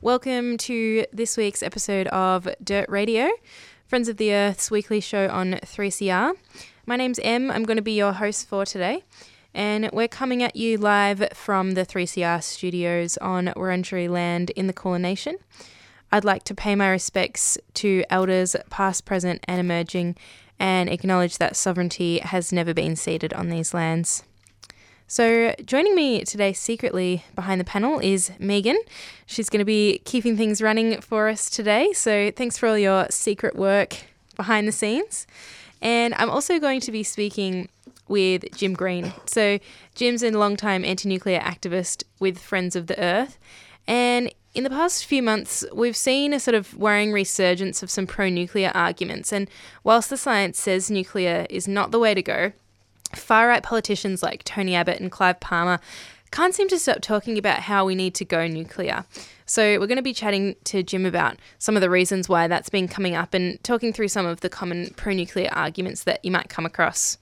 Welcome to this week's episode of Dirt Radio, Friends of the Earth's weekly show on 3CR. My name's Em. I'm going to be your host for today, and we're coming at you live from the 3CR studios on Wurundjeri land in the Kulin Nation. I'd like to pay my respects to elders past, present, and emerging, and acknowledge that sovereignty has never been ceded on these lands. So, joining me today secretly behind the panel is Megan. She's going to be keeping things running for us today. So, thanks for all your secret work behind the scenes. And I'm also going to be speaking with Jim Green. So, Jim's a long-time anti nuclear activist with Friends of the Earth. And in the past few months, we've seen a sort of worrying resurgence of some pro nuclear arguments. And whilst the science says nuclear is not the way to go, far right politicians like Tony Abbott and Clive Palmer can't seem to stop talking about how we need to go nuclear. So, we're going to be chatting to Jim about some of the reasons why that's been coming up and talking through some of the common pro nuclear arguments that you might come across.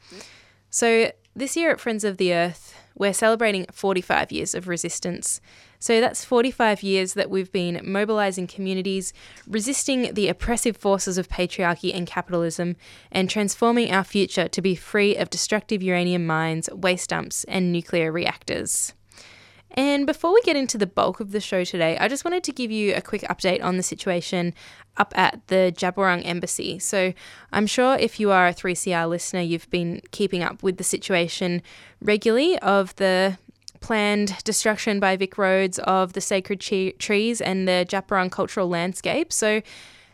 So, this year at Friends of the Earth, we're celebrating 45 years of resistance. So that's 45 years that we've been mobilising communities, resisting the oppressive forces of patriarchy and capitalism, and transforming our future to be free of destructive uranium mines, waste dumps, and nuclear reactors. And before we get into the bulk of the show today, I just wanted to give you a quick update on the situation up at the Djab Embassy. So I'm sure if you are a 3CR listener, you've been keeping up with the situation regularly of the planned destruction by Vic Roads of the sacred che- trees and the Djab cultural landscape. So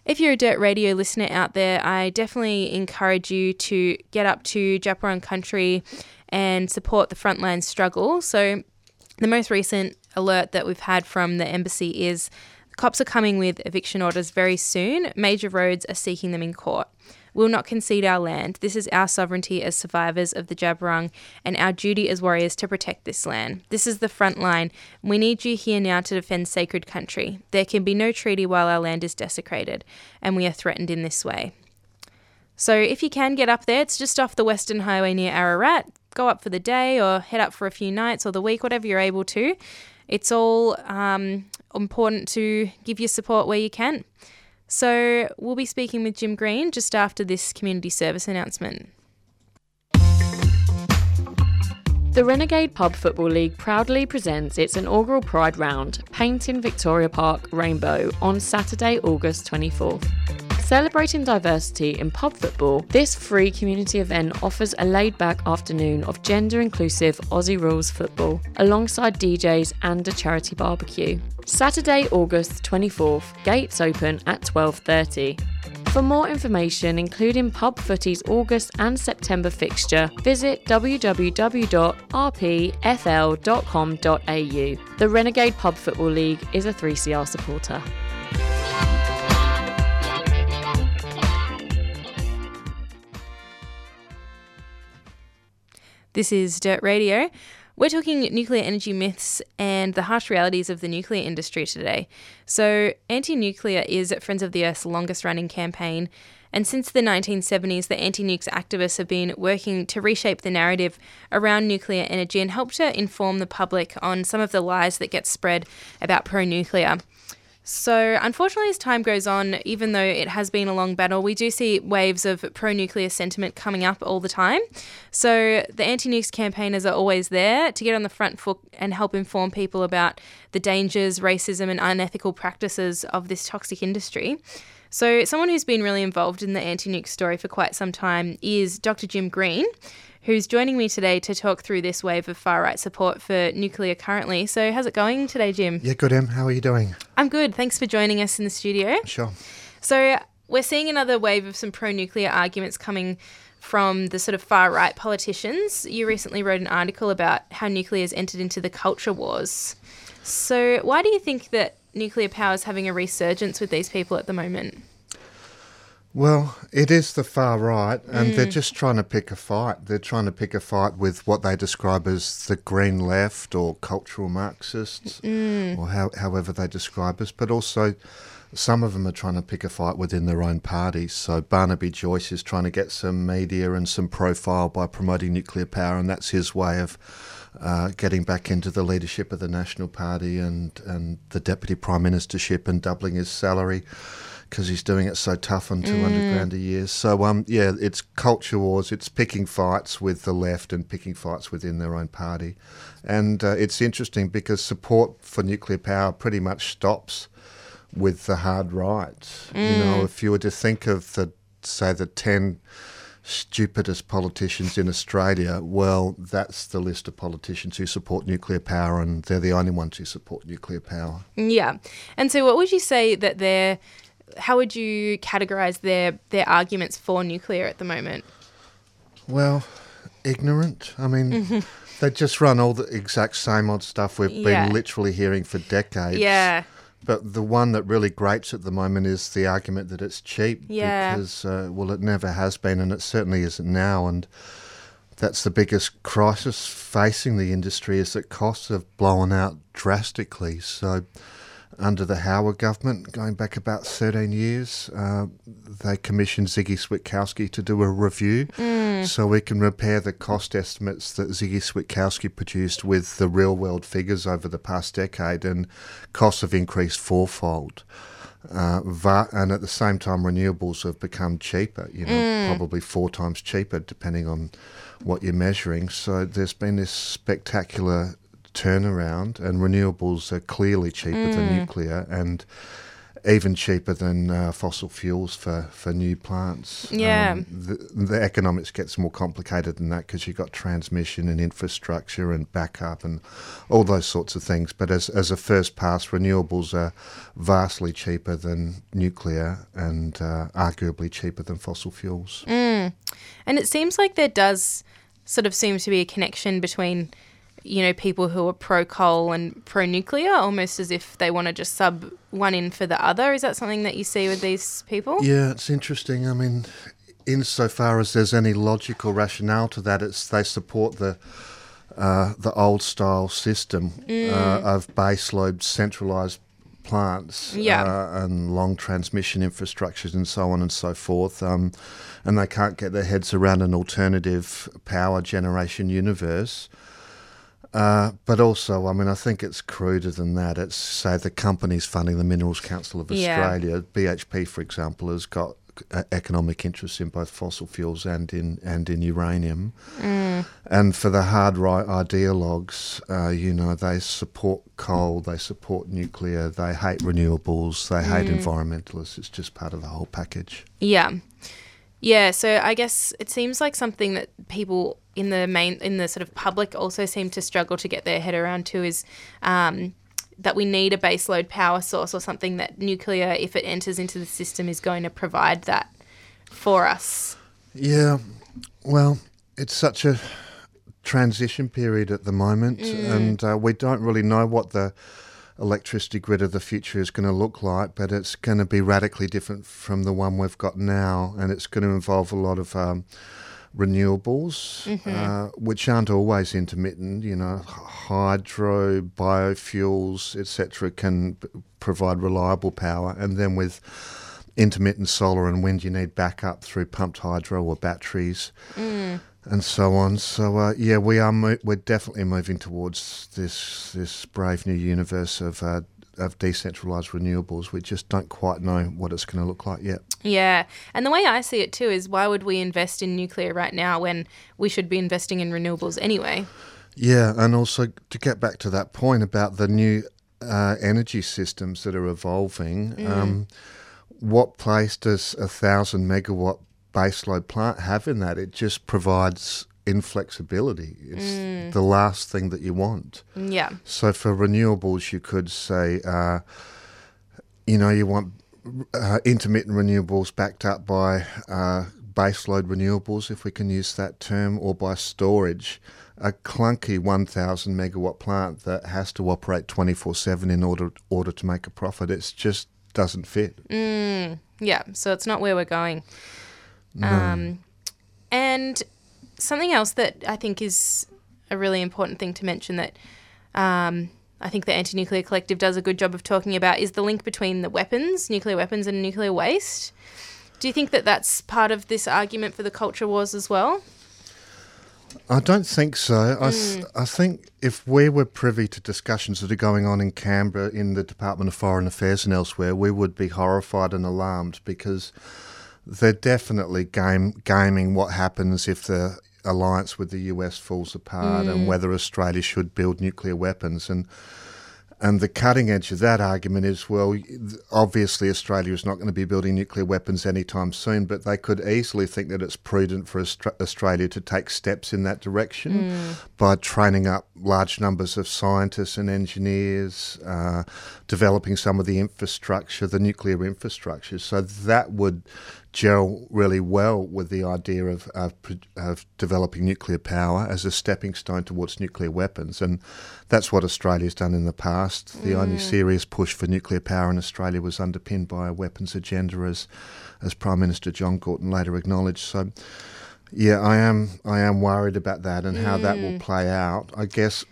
if you're a Dirt Radio listener out there, I definitely encourage you to get up to Djab country and support the frontline struggle. So the most recent alert that we've had from the embassy is cops are coming with eviction orders very soon. Major roads are seeking them in court. We'll not concede our land. This is our sovereignty as survivors of the Djab Wurrung and our duty as warriors to protect this land. This is the front line. We need you here now to defend sacred country. There can be no treaty while our land is desecrated, and we are threatened in this way. So if you can get up there, it's just off the Western Highway near Ararat. Go up for the day or head up for a few nights or the week, whatever you're able to. It's all um, important to give your support where you can. So we'll be speaking with Jim Green just after this community service announcement. The Renegade Pub Football League proudly presents its inaugural Pride Round, painting Victoria Park rainbow, on Saturday, August 24th. Celebrating diversity in pub football, this free community event offers a laid back afternoon of gender inclusive Aussie rules football, alongside DJs and a charity barbecue. Saturday, August 24th, gates open at 12:30. For more information, including pub footy's August and September fixture, visit www.rpfl.com.au. The Renegade Pub Football League is a 3CR supporter. This is Dirt Radio. We're talking nuclear energy myths and the harsh realities of the nuclear industry today. So, Anti Nuclear is Friends of the Earth's longest running campaign. And since the 1970s, the anti nukes activists have been working to reshape the narrative around nuclear energy and help to inform the public on some of the lies that get spread about pro nuclear. So, unfortunately, as time goes on, even though it has been a long battle, we do see waves of pro nuclear sentiment coming up all the time. So, the anti nukes campaigners are always there to get on the front foot and help inform people about the dangers, racism, and unethical practices of this toxic industry. So, someone who's been really involved in the anti nuke story for quite some time is Dr. Jim Green, who's joining me today to talk through this wave of far right support for nuclear currently. So, how's it going today, Jim? Yeah, good, Em. How are you doing? I'm good. Thanks for joining us in the studio. Sure. So, we're seeing another wave of some pro nuclear arguments coming from the sort of far right politicians. You recently wrote an article about how nuclear has entered into the culture wars. So, why do you think that nuclear power is having a resurgence with these people at the moment? Well, it is the far right, and they're just trying to pick a fight. They're trying to pick a fight with what they describe as the green left or cultural Marxists, or how, however they describe us. But also, some of them are trying to pick a fight within their own parties. So Barnaby Joyce is trying to get some media and some profile by promoting nuclear power, and that's his way of uh, getting back into the leadership of the National Party and, and the deputy prime ministership and doubling his salary because he's doing it so tough on 200 grand a year. So, um, yeah, it's culture wars. It's picking fights with the left and picking fights within their own party. And uh, it's interesting because support for nuclear power pretty much stops with the hard right. You know, if you were to think of the, say, the 10 stupidest politicians in Australia, well, that's the list of politicians who support nuclear power, and they're the only ones who support nuclear power. Yeah. And so, what would you say that they're, how would you categorize their, their arguments for nuclear at the moment? Well, ignorant. I mean, they just run all the exact same old stuff we've Yeah. been literally hearing for decades. Yeah. But the one that really grates at the moment is the argument that it's cheap. Yeah. Because, uh, well, it never has been, and it certainly isn't now. And that's the biggest crisis facing the industry is that costs have blown out drastically. So, under the Howard government, going back about 13 years, uh, they commissioned Ziggy Switkowski to do a review so we can compare the cost estimates that Ziggy Switkowski produced with the real world figures over the past decade, and costs have increased fourfold. Uh, va- and at the same time, renewables have become cheaper, you know, probably four times cheaper depending on what you're measuring. So there's been this spectacular turnaround, and renewables are clearly cheaper than nuclear and even cheaper than uh, fossil fuels for, for new plants. Yeah. Um, the, the economics gets more complicated than that because you've got transmission and infrastructure and backup and all those sorts of things. But as, as a first pass, renewables are vastly cheaper than nuclear and uh, arguably cheaper than fossil fuels. And it seems like there does sort of seem to be a connection between, you know, people who are pro coal and pro nuclear, almost as if they want to just sub one in for the other. Is that something that you see with these people? Yeah, it's interesting. I mean, insofar as there's any logical rationale to that, it's they support the uh, the old style system uh, of baseload centralised plants Yeah. uh, and long transmission infrastructures and so on and so forth. Um, and they can't get their heads around an alternative power generation universe. Uh, but also, I mean, I think it's cruder than that. It's, say, the companies funding the Minerals Council of Yeah. Australia. BHP, for example, has got uh, economic interests in both fossil fuels and in and in uranium. And for the hard right ideologues, uh, you know, they support coal, they support nuclear, they hate renewables, they hate environmentalists. It's just part of the whole package. Yeah. Yeah, so I guess it seems like something that people in the main in the sort of public also seem to struggle to get their head around too is um, that we need a baseload power source or something that nuclear, if it enters into the system, is going to provide that for us. Yeah, well, it's such a transition period at the moment, and uh, we don't really know what the electricity grid of the future is going to look like, but it's going to be radically different from the one we've got now, and it's going to involve a lot of um, renewables, uh, which aren't always intermittent. You know, hydro, biofuels, etc., can p- provide reliable power, and then with intermittent solar and wind, you need backup through pumped hydro or batteries, and so on. So uh, yeah, we are mo- we're definitely moving towards this this brave new universe of uh, of decentralized renewables. We just don't quite know what it's going to look like yet. Yeah. And the way I see it too is why would we invest in nuclear right now when we should be investing in renewables anyway? Yeah, and also to get back to that point about the new uh, energy systems that are evolving, um, what place does a thousand megawatt baseload plant having that? It just provides inflexibility. It's the last thing that you want. Yeah. So for renewables, you could say, uh, you know, you want uh, intermittent renewables backed up by uh, baseload renewables, if we can use that term, or by storage. A clunky 1,000 megawatt plant that has to operate 24 7 in order, order to make a profit, it just doesn't fit. Yeah, so it's not where we're going. Um, and something else that I think is a really important thing to mention that um, I think the Anti Nuclear Collective does a good job of talking about is the link between the weapons, nuclear weapons, and nuclear waste. Do you think that that's part of this argument for the culture wars as well? I don't think so. I, th- I think if we were privy to discussions that are going on in Canberra in the Department of Foreign Affairs and elsewhere, we would be horrified and alarmed because they're definitely game, gaming what happens if the alliance with the US falls apart and whether Australia should build nuclear weapons. And and the cutting edge of that argument is well, obviously, Australia is not going to be building nuclear weapons anytime soon, but they could easily think that it's prudent for Australia to take steps in that direction by training up large numbers of scientists and engineers, uh, developing some of the infrastructure, the nuclear infrastructure. So that would gel really well with the idea of, of, of developing nuclear power as a stepping stone towards nuclear weapons. And that's what Australia's done in the past. The only mm. serious push for nuclear power in Australia was underpinned by a weapons agenda, as, as Prime Minister John Gorton later acknowledged. So, yeah, I am I am worried about that and how that will mm. play out. I guess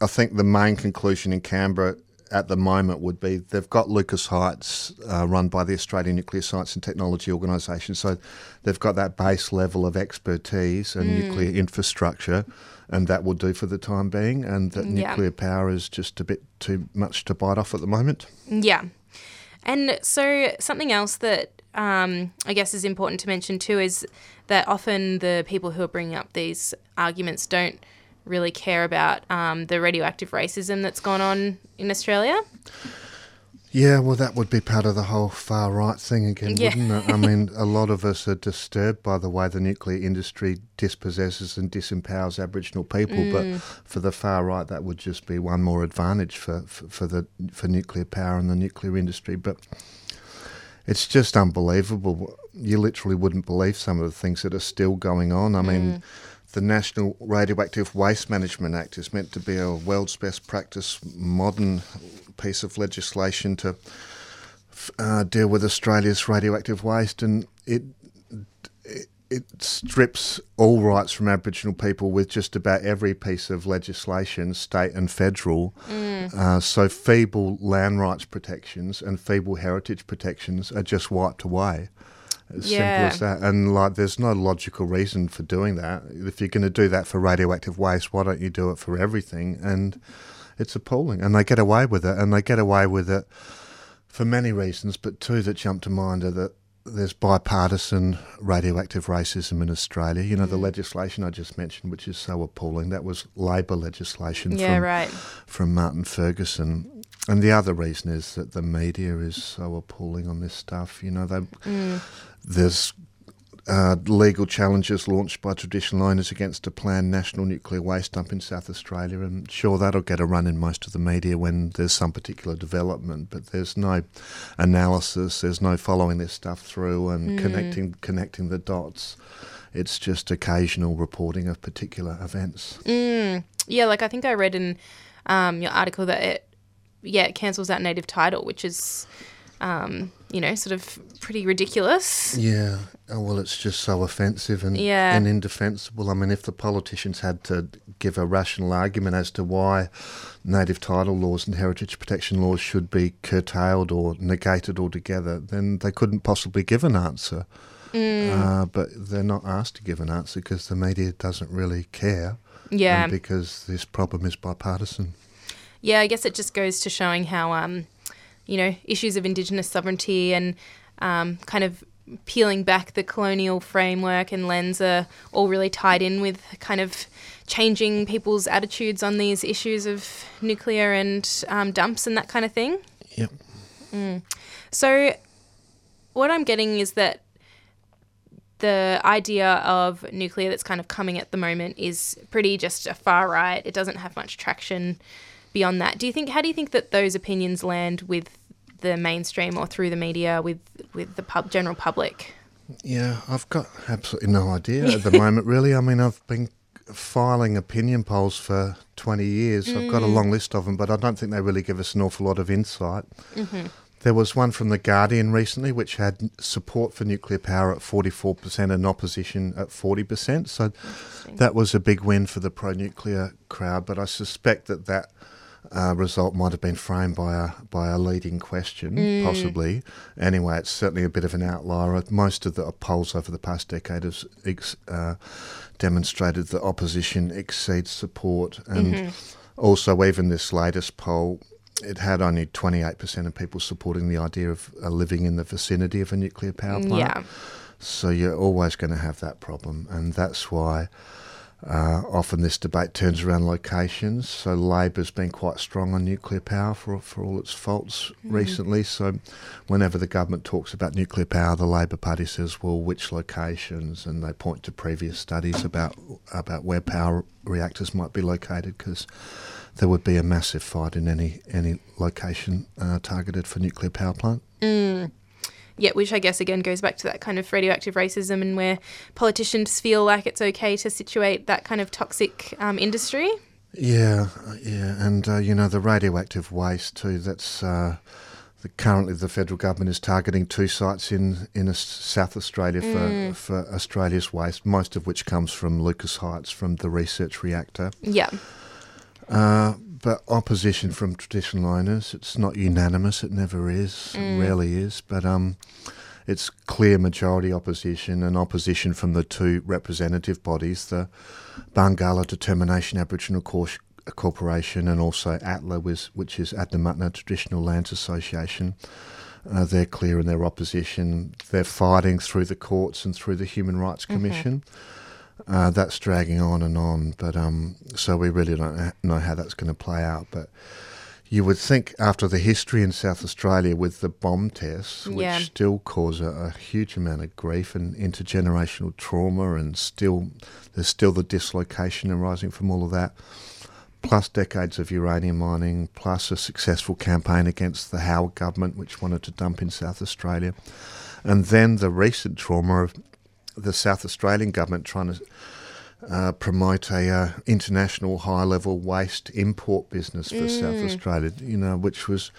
I think the main conclusion in Canberra at the moment would be they've got Lucas Heights uh, run by the Australian Nuclear Science and Technology Organisation, so they've got that base level of expertise and nuclear infrastructure, and that will do for the time being. And that Yeah. nuclear power is just a bit too much to bite off at the moment. Yeah. And so, something else that um, I guess is important to mention too is that often the people who are bringing up these arguments don't really care about um, the radioactive racism that's gone on in Australia. Yeah, well, that would be part of the whole far right thing again, Yeah. wouldn't it? I mean, a lot of us are disturbed by the way the nuclear industry dispossesses and disempowers Aboriginal people, but for the far right, that would just be one more advantage for, for, for the for nuclear power and the nuclear industry. But it's just unbelievable. You literally wouldn't believe some of the things that are still going on. I mean, the National Radioactive Waste Management Act is meant to be a world's best practice, modern piece of legislation to uh, deal with Australia's radioactive waste, and it, it it strips all rights from Aboriginal people with just about every piece of legislation, state and federal. Uh, so feeble land rights protections and feeble heritage protections are just wiped away. As Yeah. simple as that. And like, there's no logical reason for doing that. If you're going to do that for radioactive waste, why don't you do it for everything? And it's appalling. And they get away with it. And they get away with it for many reasons, but two that jump to mind are that there's bipartisan radioactive racism in Australia. You know, the mm. legislation I just mentioned, which is so appalling, that was Labor legislation Yeah, from, right. from Martin Ferguson. And the other reason is that the media is so appalling on this stuff. You know, they, there's uh, legal challenges launched by traditional owners against a planned national nuclear waste dump in South Australia, and sure, that'll get a run in most of the media when there's some particular development, but there's no analysis, there's no following this stuff through and connecting connecting the dots. It's just occasional reporting of particular events. Mm. Yeah, like I think I read in um, your article that it, yeah, it cancels out native title, which is, um, you know, sort of pretty ridiculous. Yeah. Oh, well, it's just so offensive and, Yeah. and indefensible. I mean, if the politicians had to give a rational argument as to why native title laws and heritage protection laws should be curtailed or negated altogether, then they couldn't possibly give an answer. Uh, but they're not asked to give an answer because the media doesn't really care. Yeah. And because this problem is bipartisan. Yeah, I guess it just goes to showing how, um, you know, issues of Indigenous sovereignty and um, kind of peeling back the colonial framework and lens are all really tied in with kind of changing people's attitudes on these issues of nuclear and um, dumps and that kind of thing. Yep. So, what I'm getting is that the idea of nuclear that's kind of coming at the moment is pretty just a far right. It doesn't have much traction beyond that. Do you think? How do you think that those opinions land with the mainstream or through the media with with the pub, general public? Yeah, I've got absolutely no idea at the moment, really. I mean, I've been filing opinion polls for 20 years. I've got a mm. long list of them, but I don't think they really give us an awful lot of insight. Mm-hmm. There was one from The Guardian recently which had support for nuclear power at 44% and opposition at 40%. So that was a big win for the pro nuclear crowd, but I suspect that that uh, result might have been framed by a by a leading question, possibly. Anyway, it's certainly a bit of an outlier. Most of the polls over the past decade have ex, uh, demonstrated that opposition exceeds support, and also even this latest poll. It had only 28% of people supporting the idea of uh, living in the vicinity of a nuclear power plant. Yeah. So you're always going to have that problem, and that's why uh, often this debate turns around locations. So Labor's been quite strong on nuclear power for for all its faults recently. So whenever the government talks about nuclear power, the Labor Party says, "Well, which locations?" And they point to previous studies about about where power reactors might be located because there would be a massive fight in any any location uh, targeted for nuclear power plant. Yeah, which I guess again goes back to that kind of radioactive racism and where politicians feel like it's okay to situate that kind of toxic um, industry. Yeah, yeah, and uh, you know the radioactive waste too. That's uh, the, currently the federal government is targeting two sites in in South Australia for for Australia's waste, most of which comes from Lucas Heights from the research reactor. Yeah. Uh, but opposition from traditional owners, it's not unanimous. It never is. It rarely is. But um, it's clear majority opposition and opposition from the two representative bodies, the Barngarla Determination Aboriginal Cor- Corporation and also ATLA, which, is Adnyamathanha Traditional Lands Association. Uh, they're clear in their opposition. They're fighting through the courts and through the Human Rights Commission. Uh, that's dragging on and on, but um, so we really don't know how that's going to play out. But you would think after the history in South Australia with the bomb tests, which Yeah. still cause a, a huge amount of grief and intergenerational trauma, and still there's still the dislocation arising from all of that, plus decades of uranium mining, plus a successful campaign against the Howard government, which wanted to dump in South Australia, and then the recent trauma of the South Australian government trying to uh, promote a uh, international high level waste import business for South Australia, you know, which was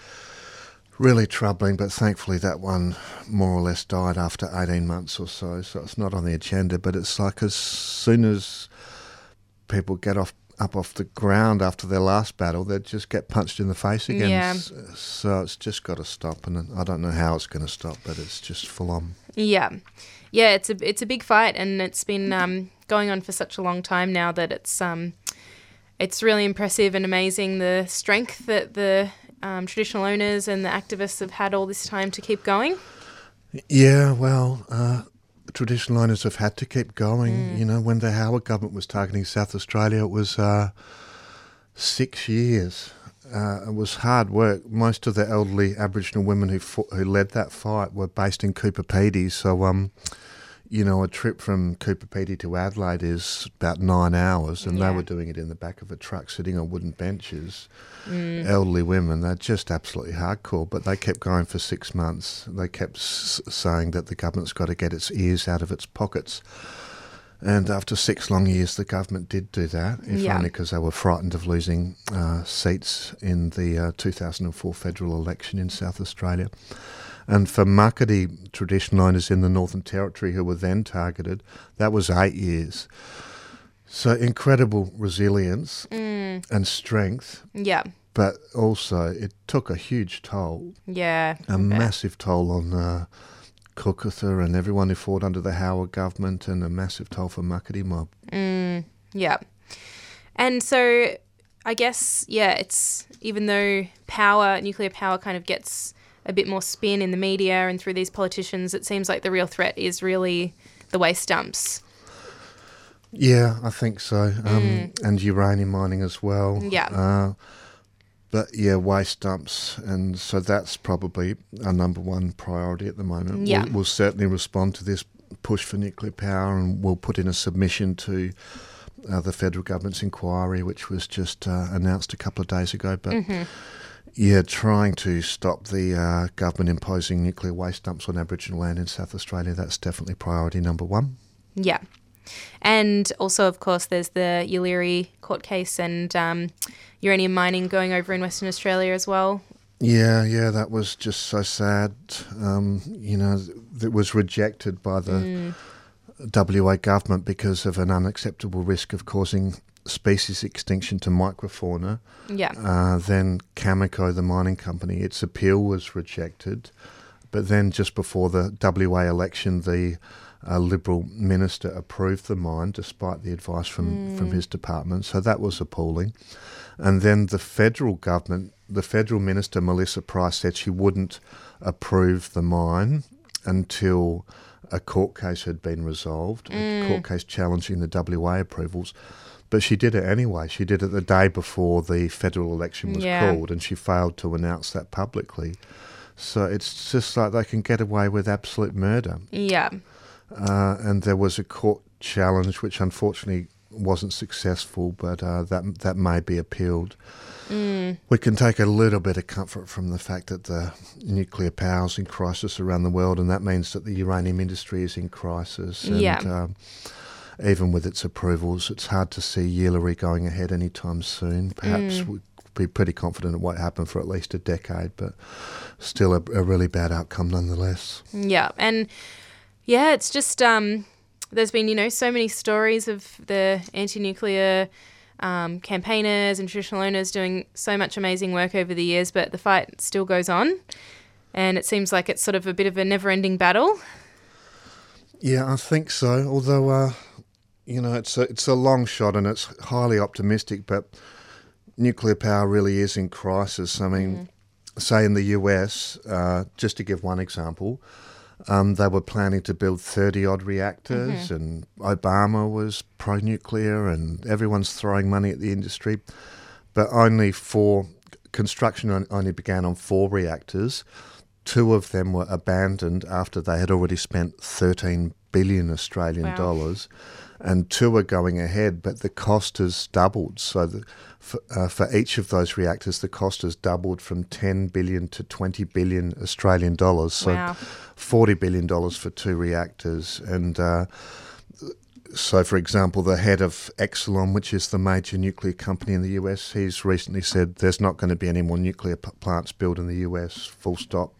really troubling. But thankfully, that one more or less died after 18 months or so. So it's not on the agenda. But it's like as soon as people get off up off the ground after their last battle, they'd just get punched in the face again. Yeah. So it's just got to stop, and I don't know how it's going to stop, but it's just full on. Yeah, yeah. It's a it's a big fight, and it's been um, going on for such a long time now that it's um, it's really impressive and amazing the strength that the um, traditional owners and the activists have had all this time to keep going. Yeah, well, uh, traditional owners have had to keep going. You know, when the Howard government was targeting South Australia, it was uh, six years. Uh, it was hard work. Most of the elderly Aboriginal women who fought, who led that fight were based in Coober Pedy. So, um, you know, a trip from Coober Pedy to Adelaide is about nine hours, and Yeah. they were doing it in the back of a truck, sitting on wooden benches. Elderly women, they're just absolutely hardcore, but they kept going for six months. They kept s- saying that the government's got to get its ears out of its pockets. And after six long years, the government did do that, if Yeah. only because they were frightened of losing uh, seats in the uh, 2004 federal election in South Australia. And for Muckaty traditional owners in the Northern Territory who were then targeted, that was eight years. So incredible resilience and strength, Yeah, but also it took a huge toll, yeah, a massive toll on uh, and everyone who fought under the Howard government, and a massive toll for Muckaty mob. yeah. And so, I guess yeah, it's even though power, nuclear power, kind of gets a bit more spin in the media and through these politicians, it seems like the real threat is really the waste dumps. Yeah, I think so. Um, And uranium mining as well. Yeah. Uh, But yeah, waste dumps, and so that's probably our number one priority at the moment. Yeah. We'll, we'll certainly respond to this push for nuclear power, and we'll put in a submission to uh, the federal government's inquiry, which was just uh, announced a couple of days ago. But Mm-hmm. Yeah, trying to stop the uh, government imposing nuclear waste dumps on Aboriginal land in South Australia, that's definitely priority number one. Yeah. And also, of course, there's the Yeelirrie court case and um, uranium mining going over in Western Australia as well. Yeah, yeah, that was just so sad. Um, you know, it was rejected by the WA government because of an unacceptable risk of causing species extinction to microfauna. Yeah. Uh, then Cameco, the mining company, its appeal was rejected. But then just before the WA election, the uh, Liberal minister approved the mine despite the advice from, from his department. So that was appalling. And then the federal government, the federal minister, Melissa Price, said she wouldn't approve the mine until a court case had been resolved, a court case challenging the WA approvals. But she did it anyway. She did it the day before the federal election was Yeah. called, and she failed to announce that publicly. So it's just like they can get away with absolute murder. Yeah. Uh, and there was a court challenge, which unfortunately wasn't successful, but uh, that that may be appealed. We can take a little bit of comfort from the fact that the nuclear power's in crisis around the world, and that means that the uranium industry is in crisis. And, Yeah. um, even with its approvals, it's hard to see Yeelirrie going ahead anytime soon. Perhaps we'd be pretty confident it won't happen for at least a decade, but still a, a really bad outcome nonetheless. Yeah, and yeah, it's just um, there's been you know so many stories of the anti-nuclear um, campaigners and traditional owners doing so much amazing work over the years, but the fight still goes on, and it seems like it's sort of a bit of a never-ending battle. Yeah, I think so. Although, uh, you know, it's a, it's a long shot and it's highly optimistic, but nuclear power really is in crisis. I mean, say in the US, uh, just to give one example, um, they were planning to build 30 odd reactors, and Obama was pro nuclear, and everyone's throwing money at the industry. But only four, construction only began on four reactors. Two of them were abandoned after they had already spent 13 billion Australian Wow. dollars, and two are going ahead, but the cost has doubled. So the, for, uh, for each of those reactors, the cost has doubled from 10 billion to 20 billion Australian dollars. So Wow. 40 billion dollars for two reactors, and uh, so, for example, the head of Exelon, which is the major nuclear company in the US, he's recently said there's not going to be any more nuclear p- plants built in the US, full stop.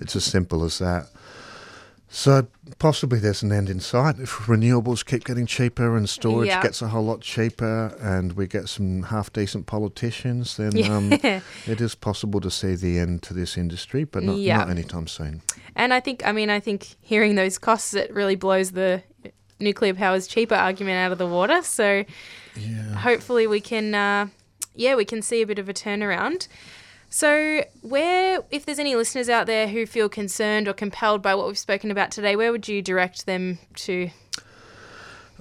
It's as simple as that. So, possibly there's an end in sight. If renewables keep getting cheaper and storage Yeah. gets a whole lot cheaper and we get some half decent politicians, then Yeah. um, it is possible to see the end to this industry, but not, Yeah. not anytime soon. And I think, I mean, I think hearing those costs, it really blows the nuclear power's cheaper argument out of the water. So hopefully we can, uh, yeah, we can see a bit of a turnaround. So, where, if there's any listeners out there who feel concerned or compelled by what we've spoken about today, where would you direct them to?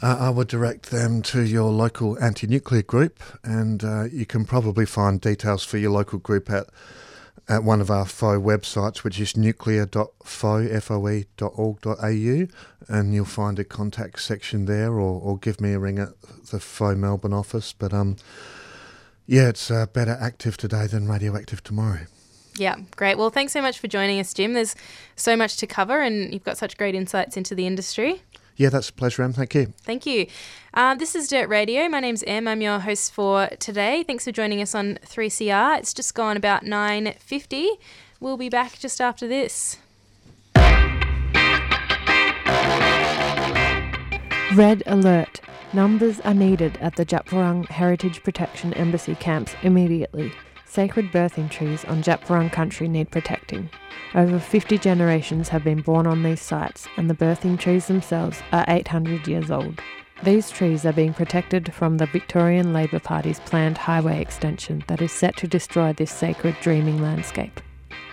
Uh, I would direct them to your local anti nuclear group, and uh, you can probably find details for your local group at at one of our FOE websites, which is nuclear.foe.org.au, and you'll find a contact section there, or, or give me a ring at the FOE Melbourne office. But um, yeah, it's uh, better active today than radioactive tomorrow. Yeah, great. Well, thanks so much for joining us, Jim. There's so much to cover, and you've got such great insights into the industry. Yeah, that's a pleasure, Em. Thank you. Thank you. Uh, this is Dirt Radio. My name's Em. I'm your host for today. Thanks for joining us on 3CR. It's just gone about 9.50. We'll be back just after this. Red alert. Numbers are needed at the Djab Wurrung Heritage Protection Embassy camps immediately. Sacred birthing trees on Djab Wurrung country need protecting. Over 50 generations have been born on these sites, and the birthing trees themselves are 800 years old. These trees are being protected from the Victorian Labor Party's planned highway extension that is set to destroy this sacred dreaming landscape.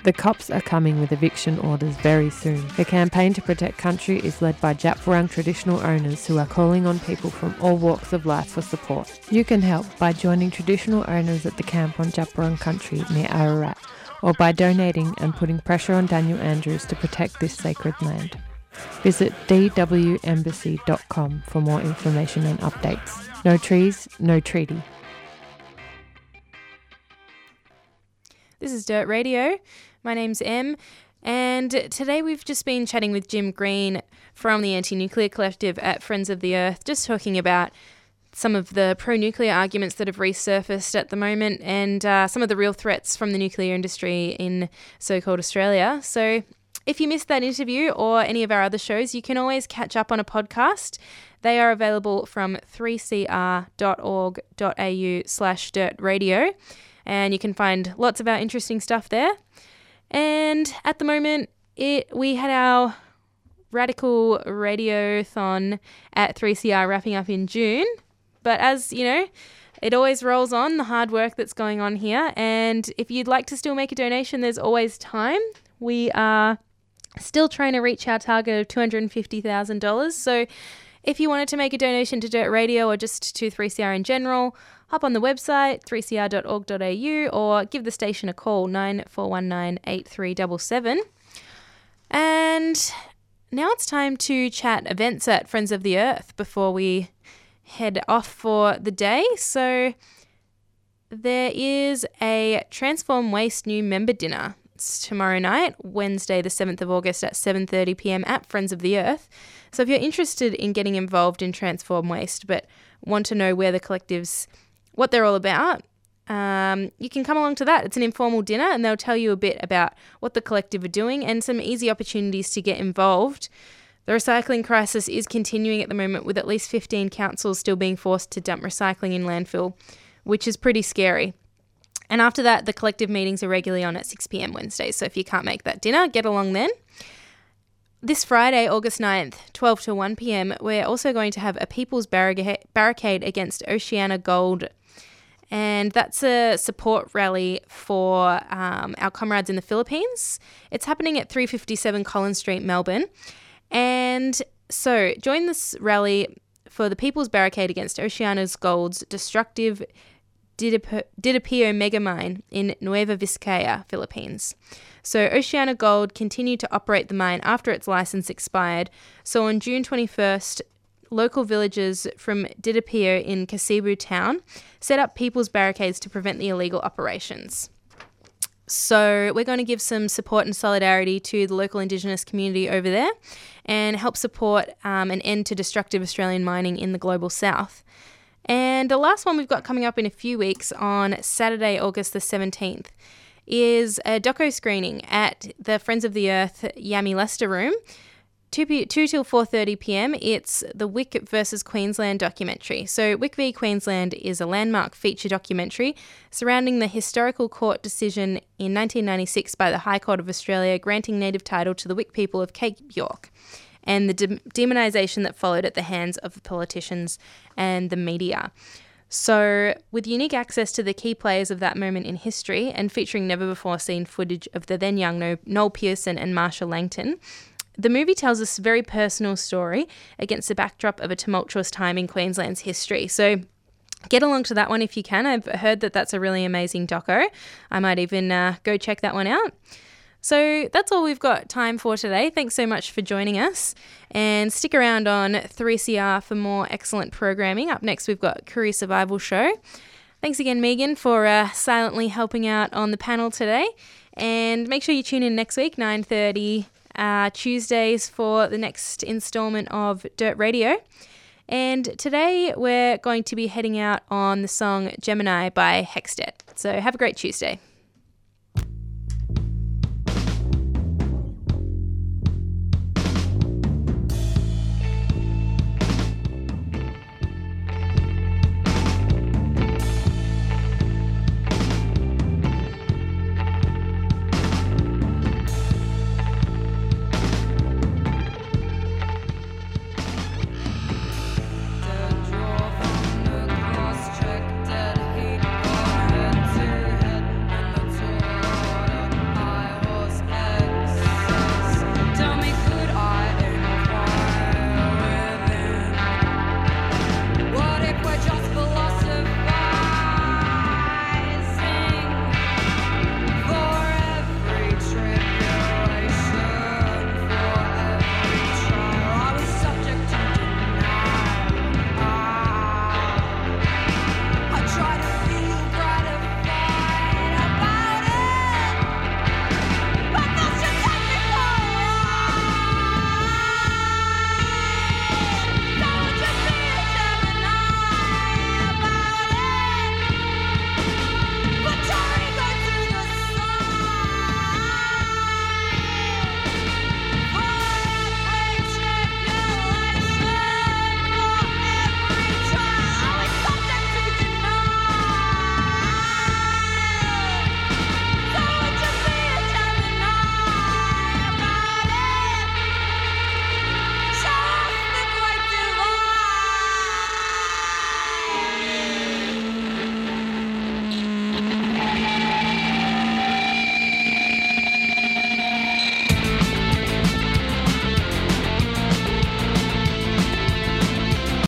The cops are coming with eviction orders very soon. The campaign to protect country is led by Djab Wurrung traditional owners who are calling on people from all walks of life for support. You can help by joining traditional owners at the camp on Djab Wurrung country near Ararat or by donating and putting pressure on Daniel Andrews to protect this sacred land. Visit dwembassy.com for more information and updates. No trees, no treaty. This is Dirt Radio. My name's Em, and today we've just been chatting with Jim Green from the Anti Nuclear Collective at Friends of the Earth, just talking about some of the pro nuclear arguments that have resurfaced at the moment and uh, some of the real threats from the nuclear industry in so called Australia. So, if you missed that interview or any of our other shows, you can always catch up on a podcast. They are available from 3cr.org.au slash dirt radio, and you can find lots of our interesting stuff there. And at the moment, it we had our radical radiothon at 3CR wrapping up in June. But as you know, it always rolls on the hard work that's going on here. And if you'd like to still make a donation, there's always time. We are still trying to reach our target of $250,000. So if you wanted to make a donation to Dirt Radio or just to 3CR in general, hop on the website 3cr.org.au or give the station a call 9419 8377. And now it's time to chat events at Friends of the Earth before we head off for the day. So there is a Transform Waste new member dinner. It's tomorrow night, Wednesday the 7th of August at 7:30 p.m. at Friends of the Earth. So if you're interested in getting involved in Transform Waste but want to know where the collectives what they're all about, um, you can come along to that. It's an informal dinner, and they'll tell you a bit about what the collective are doing and some easy opportunities to get involved. The recycling crisis is continuing at the moment, with at least 15 councils still being forced to dump recycling in landfill, which is pretty scary. And after that, the collective meetings are regularly on at 6 pm Wednesdays. So if you can't make that dinner, get along then. This Friday, August 9th, 12 to 1 pm, we're also going to have a People's Barricade against Oceana Gold and that's a support rally for um, our comrades in the Philippines. It's happening at 357 Collins Street, Melbourne. And so join this rally for the People's Barricade against Oceana's Gold's destructive Didipio megamine in Nueva Vizcaya, Philippines. So Oceana Gold continued to operate the mine after its license expired. So on June 21st, local villagers from Didipio in Kasibu town set up people's barricades to prevent the illegal operations. So, we're going to give some support and solidarity to the local Indigenous community over there and help support um, an end to destructive Australian mining in the global south. And the last one we've got coming up in a few weeks on Saturday, August the 17th, is a doco screening at the Friends of the Earth Yami Lester Room. 2, p- 2 till 4:30 p.m. It's the Wik versus Queensland documentary. So Wik v Queensland is a landmark feature documentary surrounding the historical court decision in 1996 by the High Court of Australia granting native title to the Wik people of Cape York and the de- demonisation that followed at the hands of the politicians and the media. So, with unique access to the key players of that moment in history and featuring never before seen footage of the then young Noel Pearson and Marcia Langton, the movie tells a very personal story against the backdrop of a tumultuous time in Queensland's history. So, get along to that one if you can. I've heard that that's a really amazing doco. I might even uh, go check that one out. So that's all we've got time for today. Thanks so much for joining us. And stick around on 3CR for more excellent programming. Up next, we've got Career Survival Show. Thanks again, Megan, for uh, silently helping out on the panel today. And make sure you tune in next week, 9.30 uh, Tuesdays for the next installment of Dirt Radio. And today we're going to be heading out on the song Gemini by Hextet. So have a great Tuesday.